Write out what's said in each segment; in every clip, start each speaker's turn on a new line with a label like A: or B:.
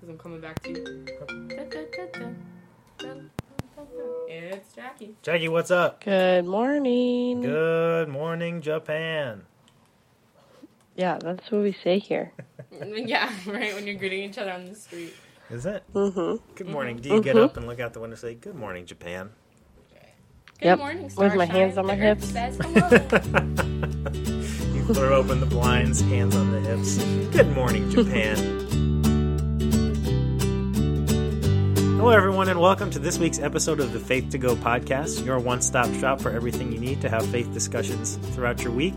A: because I'm coming back to you. It's Jackie.
B: Jackie, what's up?
C: Good morning.
B: Good morning, Japan.
C: Yeah, that's what we say here.
A: yeah, right when you're greeting each other on the street.
B: Is it?
C: Mm-hmm.
B: Good morning. Do you get
C: Mhm.
B: up and look out the window and say, Good morning, Japan?
A: Good
C: Yep.
A: morning,
C: With my hands on my
A: The
C: hips.
A: says hello.
B: you throw open the blinds, hands on the hips. Good morning, Japan. Hello, everyone, and welcome to this week's episode of the Faith to Go podcast, your one stop shop for everything you need to have faith discussions throughout your week,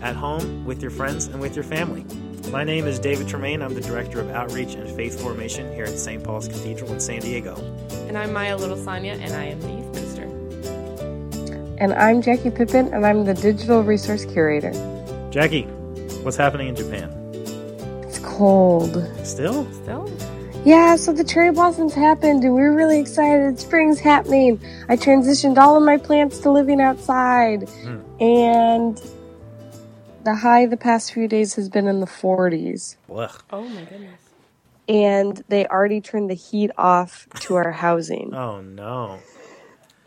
B: at home, with your friends, and with your family. My name is David Tremaine. I'm the Director of Outreach and Faith Formation here at St. Paul's Cathedral in San Diego.
A: and I'm Maya Little Sonia, and I am the youth minister.
C: And I'm Jackie Pippin, and I'm the digital resource curator.
B: Jackie, what's happening in Japan?
C: It's cold.
B: Still?
A: Still?
C: Yeah, so the cherry blossoms happened, and we were really excited. Spring's happening. I transitioned all of my plants to living outside,
B: Hmm.
C: and the high the past few days has been in the 40s.
B: Ugh.
A: Oh my goodness.
C: And they already turned the heat off to our housing.
B: Oh no.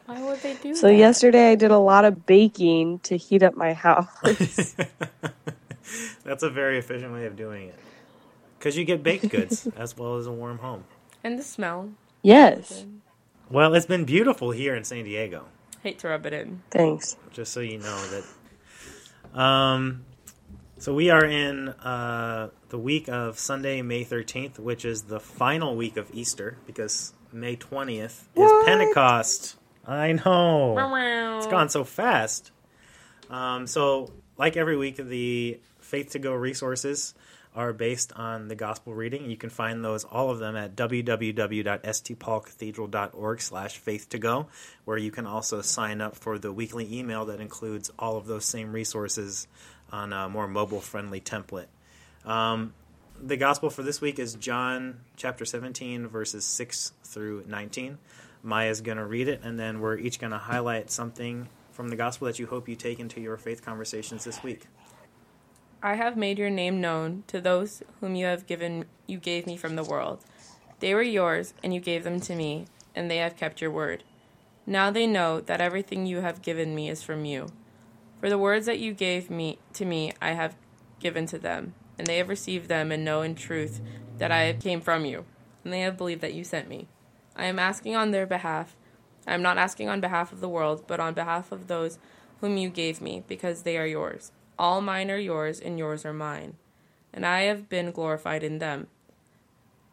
A: Why would they do that?
C: So
A: that?
C: yesterday I did a lot of baking to heat up my house.
B: That's a very efficient way of doing it. Because you get baked goods as well as a warm home.
A: And the smell.
C: yes.
B: Well, it's been beautiful here in San Diego.
A: Hate to rub it in.
C: Thanks.
B: Just so you know that. Um, so we are in uh, the week of Sunday, May 13th, which is the final week of Easter because May 20th is Pentecost. I know.
A: Wow.
B: It's gone so fast. Um, so, like every week, the Faith to Go resources are based on the gospel reading. You can find those, all of them, at www.stpaulcathedral.org slash faith to go, where you can also sign up for the weekly email that includes all of those same resources on a more mobile-friendly template. Um, the gospel for this week is John chapter 17, verses 6 through 19. Maya's going to read it, and then we're each going to highlight something from the gospel that you hope you take into your faith conversations this week.
A: I have made your name known to those whom you have given you gave me from the world. They were yours, and you gave them to me, and they have kept your word. Now they know that everything you have given me is from you. For the words that you gave me to me I have given to them, and they have received them and know in truth that I came from you, and they have believed that you sent me. I am asking on their behalf. I am not asking on behalf of the world, but on behalf of those whom you gave me, because they are yours. All mine are yours, and yours are mine. And I have been glorified in them.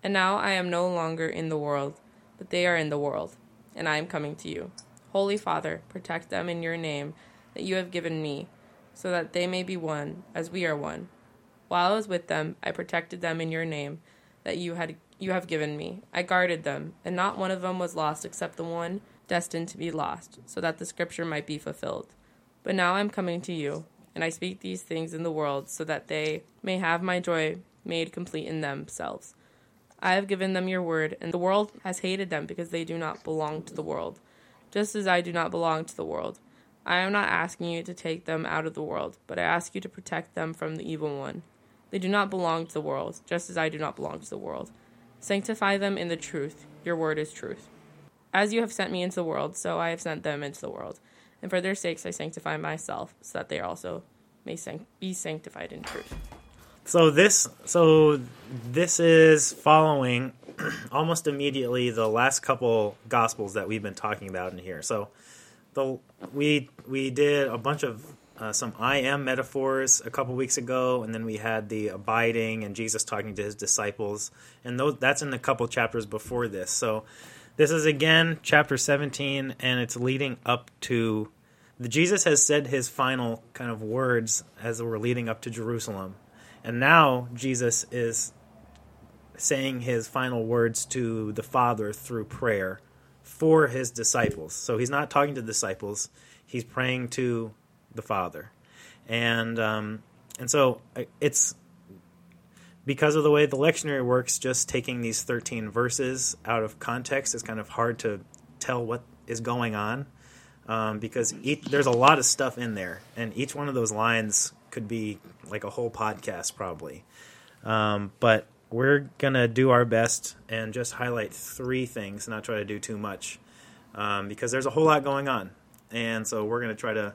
A: And now I am no longer in the world, but they are in the world, and I am coming to you. Holy Father, protect them in your name that you have given me, so that they may be one, as we are one. While I was with them, I protected them in your name that you had you have given me. I guarded them, and not one of them was lost except the one destined to be lost, so that the scripture might be fulfilled. But now I am coming to you, and I speak these things in the world, so that they may have my joy made complete in themselves. I have given them your word, and the world has hated them because they do not belong to the world, just as I do not belong to the world. I am not asking you to take them out of the world, but I ask you to protect them from the evil one. They do not belong to the world, just as I do not belong to the world. Sanctify them in the truth. Your word is truth. As you have sent me into the world, so I have sent them into the world. And for their sakes I sanctify myself, so that they also may be sanctified in truth.
B: So this, so this is following almost immediately the last couple gospels that we've been talking about in here. So the we we did a bunch of uh, some I am metaphors a couple weeks ago, and then we had the abiding and Jesus talking to his disciples, and those that's in a couple chapters before this. So this is again chapter 17, and it's leading up to the Jesus has said his final kind of words as we're leading up to Jerusalem, and now Jesus is saying his final words to the Father through prayer for his disciples. So he's not talking to the disciples; he's praying to the Father, and um, and so uh, it's because of the way the lectionary works. Just taking these thirteen verses out of context is kind of hard to tell what is going on um, because each, there's a lot of stuff in there, and each one of those lines could be like a whole podcast probably. Um, but we're gonna do our best and just highlight three things, not try to do too much, um, because there's a whole lot going on, and so we're gonna try to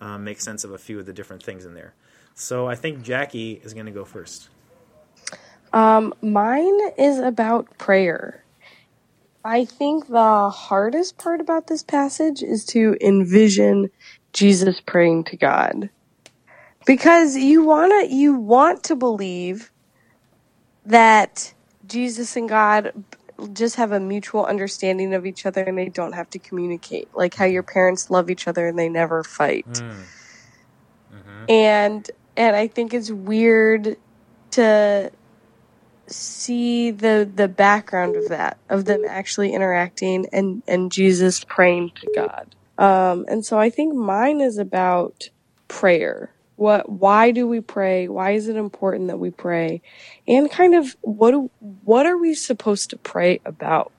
B: um, make sense of a few of the different things in there. So I think Jackie is gonna go first.
C: Um, mine is about prayer. I think the hardest part about this passage is to envision Jesus praying to God. Because you want to you want to believe that Jesus and God just have a mutual understanding of each other and they don't have to communicate. Like how your parents love each other and they never fight.
B: Mm. Mm-hmm.
C: And and I think it's weird to see the the background of that of them actually interacting and and Jesus praying to God. Um, and so I think mine is about prayer. What why do we pray? Why is it important that we pray? And kind of what do, what are we supposed to pray about?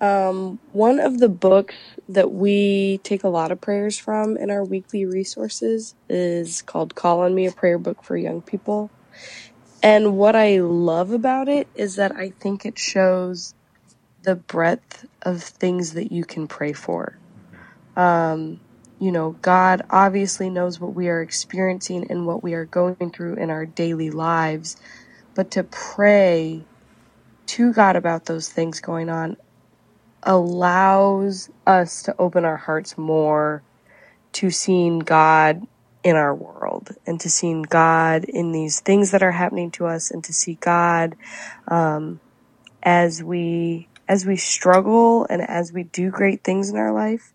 C: Um, one of the books that we take a lot of prayers from in our weekly resources is called Call on Me, a prayer book for young people. And what I love about it is that I think it shows the breadth of things that you can pray for. Um, you know, God obviously knows what we are experiencing and what we are going through in our daily lives, but to pray to God about those things going on allows us to open our hearts more to seeing God in our world and to seeing God in these things that are happening to us and to see God um, as we as we struggle and as we do great things in our life.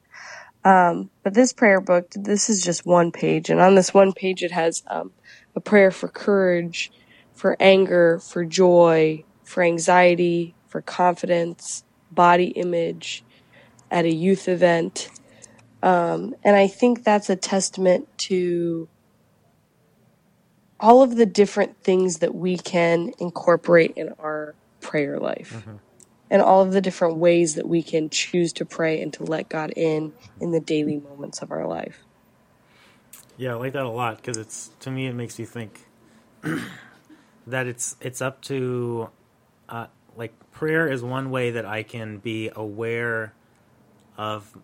C: Um, but this prayer book, this is just one page, and on this one page, it has um, a prayer for courage, for anger, for joy, for anxiety, for confidence, body image, at a youth event. Um, and I think that's a testament to all of the different things that we can incorporate in our prayer life
B: Mm-hmm.
C: and all of the different ways that we can choose to pray and to let God in in the daily moments of our life.
B: Yeah, I like that a lot because it's to me it makes you think that it's it's up to uh, like prayer is one way that I can be aware of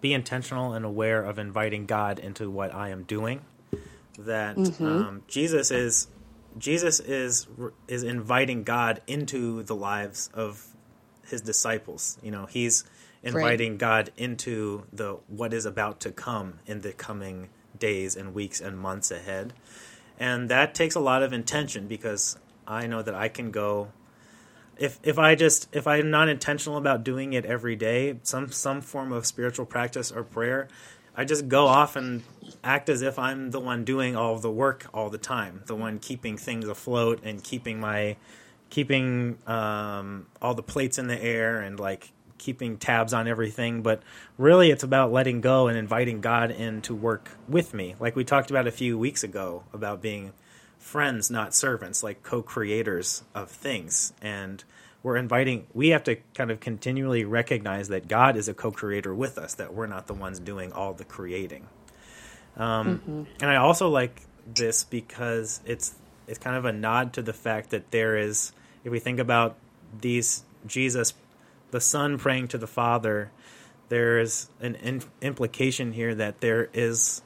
B: be intentional and aware of inviting God into what I am doing. That um, Jesus is Jesus is is inviting God into the lives of his disciples. You know, he's inviting God into the what is about to come in the coming days and weeks and months ahead. And that takes a lot of intention because I know that I can go if if I just if I'm not intentional about doing it every day, some some form of spiritual practice or prayer, I just go off and act as if I'm the one doing all the work all the time, the one keeping things afloat and keeping my keeping um, all the plates in the air and like keeping tabs on everything. But really, it's about letting go and inviting God in to work with me, like we talked about a few weeks ago about being friends, not servants, like co-creators of things. And we're inviting. We have to kind of continually recognize that God is a co-creator with us; that we're not the ones doing all the creating. Um, And I also like this because it's it's kind of a nod to the fact that there is, if we think about these Jesus, the Son praying to the Father, there is an in, implication here that there is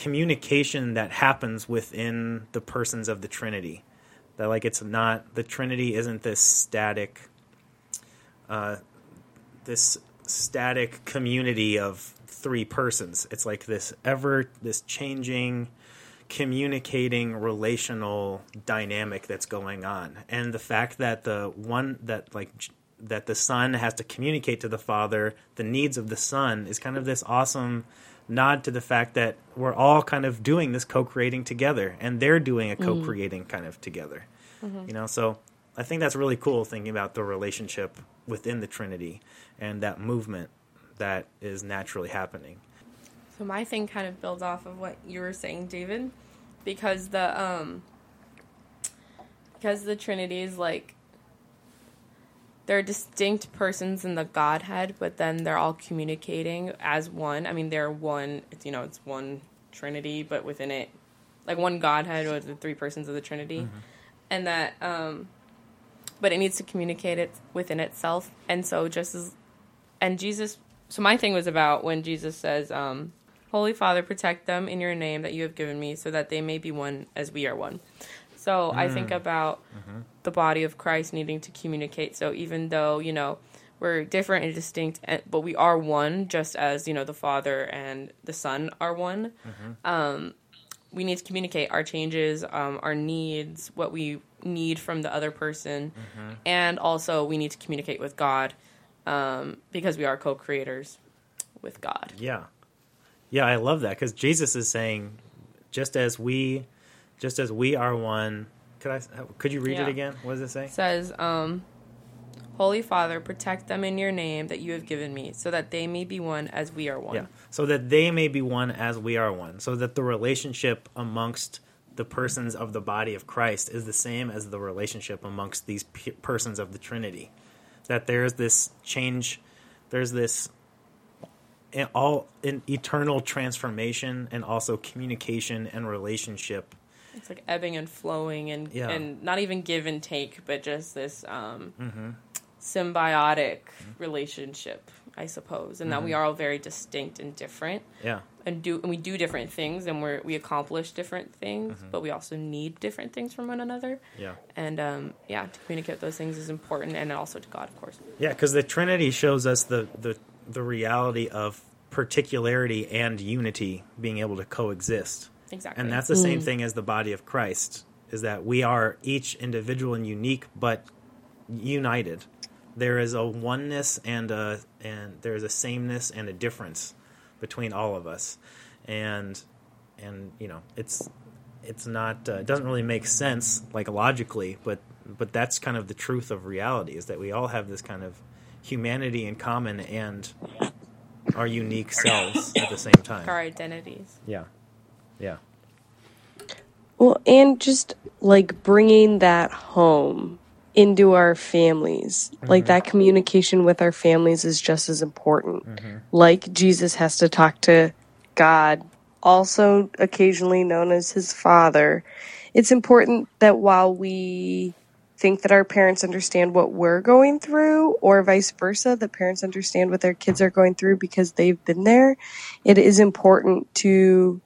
B: communication that happens within the persons of the Trinity. That like it's not the Trinity isn't this static, uh, this static community of three persons. It's like this ever this changing, communicating relational dynamic that's going on, and the fact that the one that like that the son has to communicate to the father the needs of the son is kind of this awesome nod to the fact that we're all kind of doing this co-creating together and they're doing a co-creating kind of together. You know so i think that's really cool thinking about the relationship within the trinity and that movement that is naturally happening.
A: So my thing kind of builds off of what you were saying, David, because the um because the Trinity is like they're distinct persons in the Godhead, but then they're all communicating as one. I mean, they're one. It's you know, it's one Trinity, but within it, like one Godhead or the three persons of the Trinity. and that um, but it needs to communicate it within itself. And so just as and Jesus so my thing was about when Jesus says, um, Holy Father, protect them in your name that you have given me, so that they may be one as we are one. So I think about the body of Christ needing to communicate. So even though, you know, we're different and distinct, eh, but we are one, just as, you know, the Father and the Son are one. Um, we need to communicate our changes, um, our needs, what we need from the other person, and also we need to communicate with God um, because we are co-creators with God.
B: Yeah, yeah, I love that because Jesus is saying, just as we, just as we are one. Could I? Could you read
A: Yeah.
B: it again? What does it say?
A: It says, um, "Holy Father, protect them in your name that you have given me, so that they may be one as we are one."
B: Yeah, so that they may be one as we are one. So that the relationship amongst the persons of the body of Christ is the same as the relationship amongst these pe- persons of the Trinity. That there's this change, there's this in all in eternal transformation and also communication and relationship.
A: It's like ebbing and flowing, and
B: Yeah.
A: and not even give and take, but just this um,
B: Mm-hmm.
A: symbiotic relationship, I suppose, and that
B: Mm-hmm.
A: we are all very distinct and different.
B: Yeah,
A: and do and we do different things and we we accomplish different things
B: Mm-hmm.
A: but we also need different things from one another
B: yeah.
A: and um, yeah to communicate those things is important and also to god of course
B: Yeah, because the Trinity shows us the, the the reality of particularity and unity being able to coexist,
A: exactly.
B: And that's the same thing as the body of Christ. Is that we are each individual and unique, but united. There is a oneness and a and there is a sameness and a difference between all of us, and and you know it's it's not uh, it doesn't really make sense like logically but but that's kind of the truth of reality is that we all have this kind of humanity in common and our unique selves at the same time.
A: Our identities.
B: Yeah yeah
C: Well, and just like bringing that home into our families, mm-hmm. like that communication with our families is just as important. Mm-hmm. Like Jesus has to talk to God, also occasionally known as his father. It's important that while we think that our parents understand what we're going through, or vice versa, that parents understand what their kids are going through because they've been there, it is important to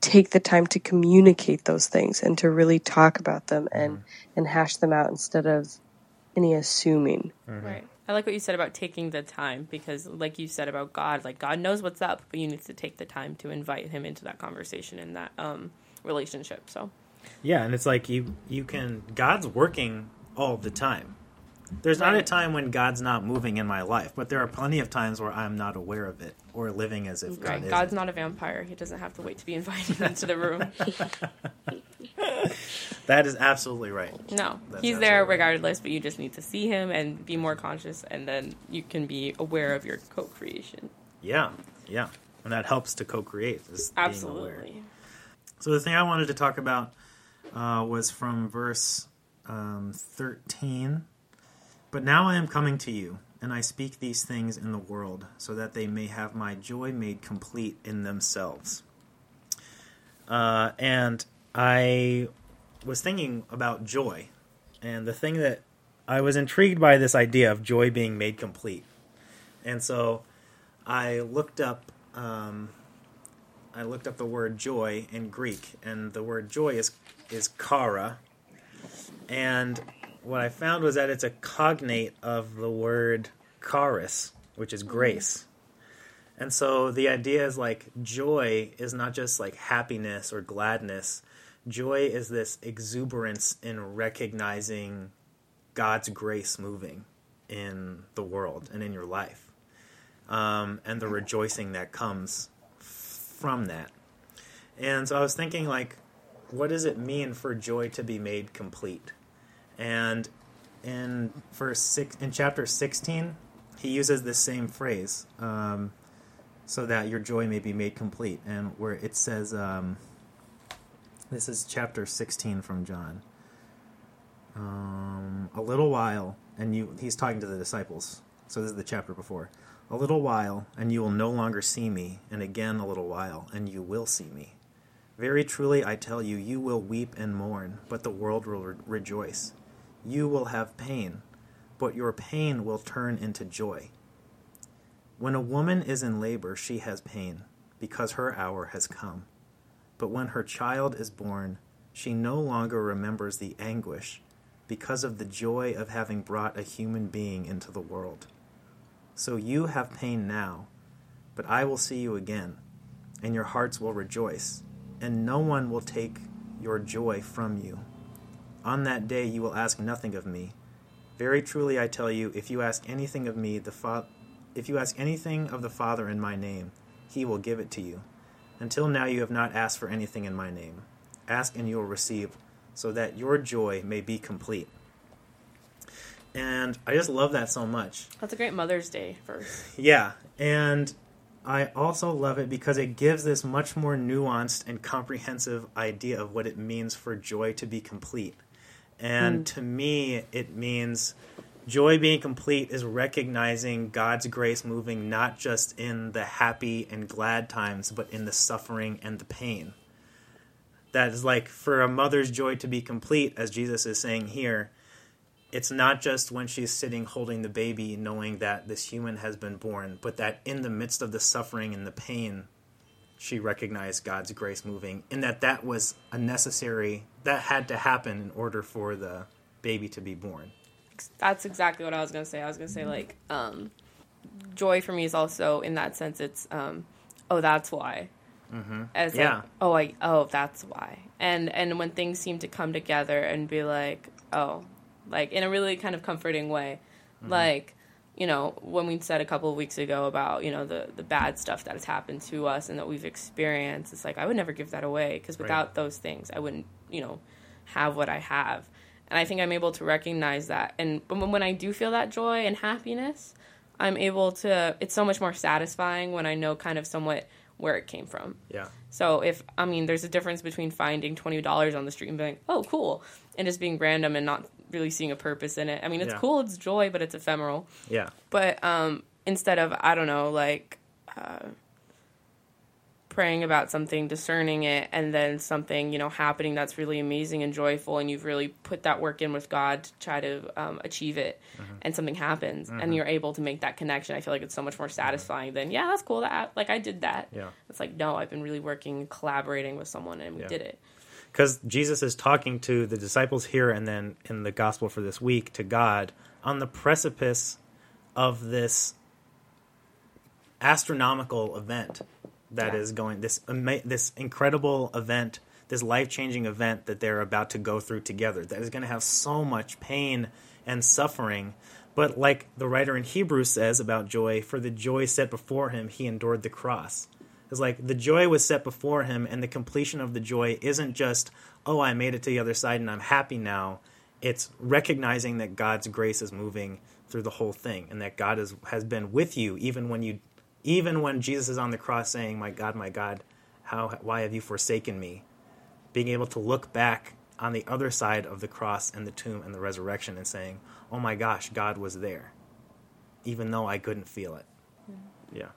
C: take the time to communicate those things and to really talk about them and and hash them out instead of any assuming.
A: right. I like what you said about taking the time because like you said about god like god knows what's up but you need to take the time to invite him into that conversation and that um, relationship so.
B: Yeah and it's like you you can god's working all the time there's not a time when god's not moving in my life but there are plenty of times where i'm not aware of it or living as if god
A: right
B: is
A: god's not a vampire he doesn't have to wait to be invited into the room
B: that is absolutely right
A: No,
B: That's
A: he's there
B: absolutely right.
A: regardless, but you just need to see him and be more conscious, and then you can be aware of your co-creation.
B: yeah yeah and that helps to being aware.
A: Absolutely.
B: So the thing I wanted to talk about uh, was from verse um, 13. But now I am coming to you, and I speak these things in the world, so that they may have my joy made complete in themselves. Uh, and I was thinking about joy, and the thing that I was intrigued by this idea of joy being made complete. And so I looked up. Um, I looked up the word joy in Greek, and the word joy is is chara. And what I found was that it's a cognate of the word charis, which is grace. And so the idea is like joy is not just like happiness or gladness. Joy is this exuberance in recognizing God's grace moving in the world and in your life, um, and the rejoicing that comes from that. And so I was thinking, like, what does it mean for joy to be made complete? And in six, in chapter sixteen, he uses this same phrase, um, so that your joy may be made complete. And where it says, um, this is chapter sixteen from John. Um, a little while, and you. He's talking to the disciples. So this is the chapter before. A little while, and you will no longer see me, and again a little while, and you will see me. Very truly, I tell you, you will weep and mourn, but the world will re- rejoice. You will have pain, but your pain will turn into joy. When a woman is in labor, she has pain, because her hour has come. But when her child is born, she no longer remembers the anguish because of the joy of having brought a human being into the world. So you have pain now, but I will see you again, and your hearts will rejoice, and no one will take your joy from you. On that day you will ask nothing of me. Very truly I tell you, if you ask anything of me, the fa- if you ask anything of the Father in my name, he will give it to you. Until now you have not asked for anything in my name. Ask and you will receive, so that your joy may be complete. And I just love that so much.
A: That's a great Mother's Day verse.
B: Yeah, and I also love it because it gives this much more nuanced and comprehensive idea of what it means for joy to be complete. And mm. to me, it means joy being complete is recognizing God's grace moving not just in the happy and glad times, but in the suffering and the pain. That is like for a mother's joy to be complete, as Jesus is saying here, it's not just when she's sitting holding the baby knowing that this human has been born, but that in the midst of the suffering and the pain, she recognized God's grace moving, and that that was a necessary, that had to happen in order for the baby to be born.
A: That's exactly what I was gonna say. I was gonna say like, um, joy for me is also in that sense. It's um, oh, that's why. Mm-hmm. As
B: Yeah.
A: like, oh, I oh, that's why. And and when things seem to come together and be like, oh, like in a really kind of comforting way, like you know when we said a couple of weeks ago about you know the the bad stuff that has happened to us and that we've experienced. It's like I would never give that away because
B: Right.
A: without those things, I wouldn't you know have what I have. And I think I'm able to recognize that. And when when I do feel that joy and happiness, I'm able to. It's so much more satisfying when I know kind of somewhat where it came from.
B: Yeah.
A: So if I mean, there's a difference between finding twenty dollars on the street and being, oh, cool, and just being random and not really seeing a purpose in it. I mean, it's
B: Yeah.
A: cool, it's joy, but it's ephemeral.
B: Yeah.
A: But um, instead of I don't know, like uh, praying about something, discerning it, and then something you know happening that's really amazing and joyful, and you've really put that work in with God to try to um, achieve it, and something happens, and you're able to make that connection. I feel like it's so much more satisfying than yeah, that's cool. That like I did that.
B: Yeah.
A: It's like no, I've been really working, collaborating with someone, and we
B: Yeah.
A: did it.
B: Because Jesus is talking to the disciples here and then in the gospel for this week to God on the precipice of this astronomical event that is
A: Yeah.
B: going this this incredible event this life-changing event that they're about to go through together that is going to have so much pain and suffering but like the writer in Hebrews says about joy for the joy set before him he endured the cross it's like the joy was set before him, and the completion of the joy isn't just, oh, I made it to the other side and I'm happy now. It's recognizing that God's grace is moving through the whole thing, and that God is, has been with you even when you, even when Jesus is on the cross saying, "My God, my God, how why have you forsaken me?" Being able to look back on the other side of the cross and the tomb and the resurrection and saying, "Oh my gosh, God was there," even though I couldn't feel it. Mm-hmm. Yeah.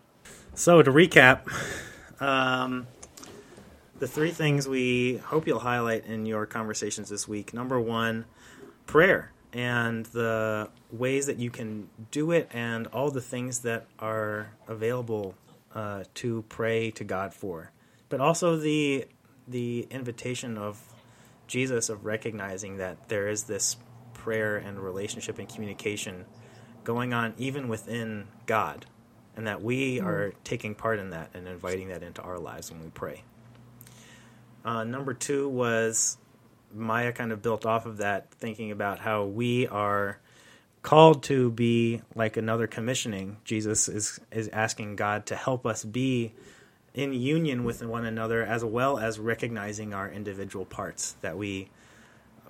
B: So to recap, um, the three things we hope you'll highlight in your conversations this week. Number one, prayer and the ways that you can do it, and all the things that are available uh, to pray to God for. But also the the invitation of Jesus of recognizing that there is this prayer and relationship and communication going on even within God, and that we are taking part in that and inviting that into our lives when we pray. Uh, number two was Maya kind of built off of that, thinking about how we are called to be like another commissioning. Jesus is is asking God to help us be in union with one another, as well as recognizing our individual parts that we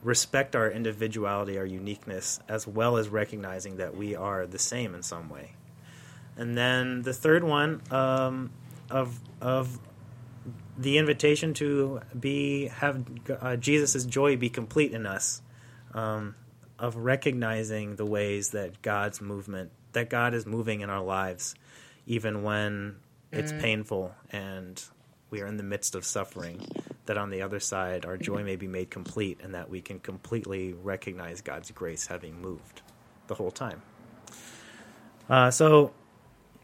B: respect our individuality, our uniqueness, as well as recognizing that we are the same in some way. And then the third one um, of of the invitation to be have uh, Jesus' joy be complete in us, um, of recognizing the ways that God's movement, that God is moving in our lives, even when it's painful and we are in the midst of suffering, that on the other side our joy may be made complete and that we can completely recognize God's grace having moved the whole time. Uh, so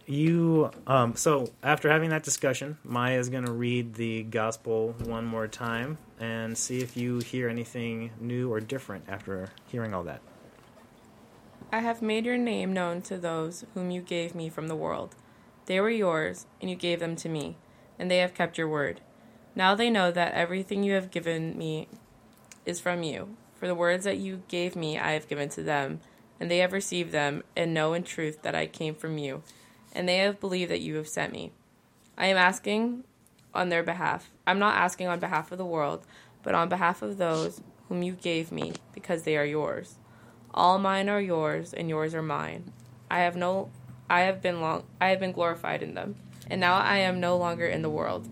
B: you um, so after having that discussion, Maya is going to read the gospel one more time and see if you hear anything new or different after hearing all that.
A: I have made your name known to those whom you gave me from the world. They were yours, and you gave them to me, and they have kept your word. Now they know that everything you have given me is from you. For the words that you gave me I have given to them, and they have received them, and know in truth that I came from you, and they have believed that you have sent me. I am asking on their behalf. I'm not asking on behalf of the world, but on behalf of those whom you gave me, because they are yours. All mine are yours, and yours are mine. I have no I have been long I have been glorified in them. And now I am no longer in the world,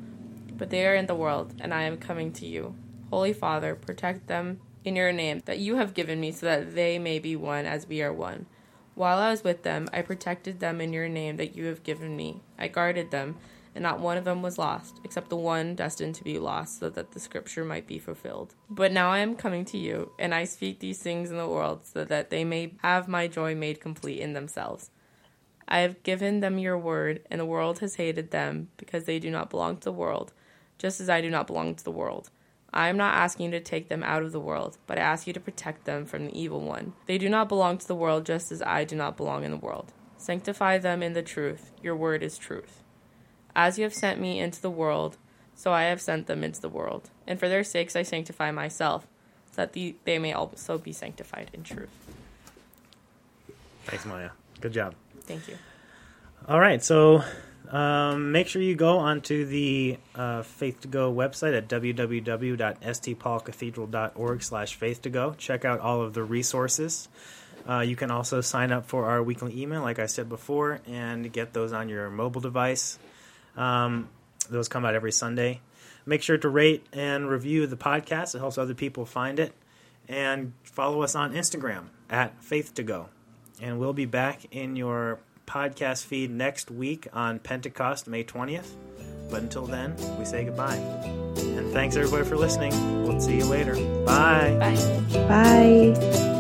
A: but they are in the world, and I am coming to you. Holy Father, protect them in your name that you have given me so that they may be one as we are one. While I was with them, I protected them in your name that you have given me. I guarded them, and not one of them was lost, except the one destined to be lost, so that the scripture might be fulfilled. But now I am coming to you, and I speak these things in the world, so that they may have my joy made complete in themselves. I have given them your word, and the world has hated them, because they do not belong to the world, just as I do not belong to the world. I am not asking you to take them out of the world, but I ask you to protect them from the evil one. They do not belong to the world, just as I do not belong in the world. Sanctify them in the truth. Your word is truth. As you have sent me into the world, so I have sent them into the world. And for their sakes I sanctify myself, so that the, they may also be sanctified in truth.
B: Thanks, Maya. Good job.
A: Thank you.
B: All right, so um, make sure you go onto the uh, Faith to Go website at www.stpaulcathedral.org slash faith to go. Check out all of the resources. Uh, you can also sign up for our weekly email, like I said before, and get those on your mobile device. Um, those come out every Sunday. Make sure to rate and review the podcast. It helps other people find it. And follow us on Instagram at Faith to Go. And we'll be back in your podcast feed next week on Pentecost, May 20th. But until then, we say goodbye. And thanks everybody for listening. We'll see you later. Bye.
A: Bye.
C: Bye.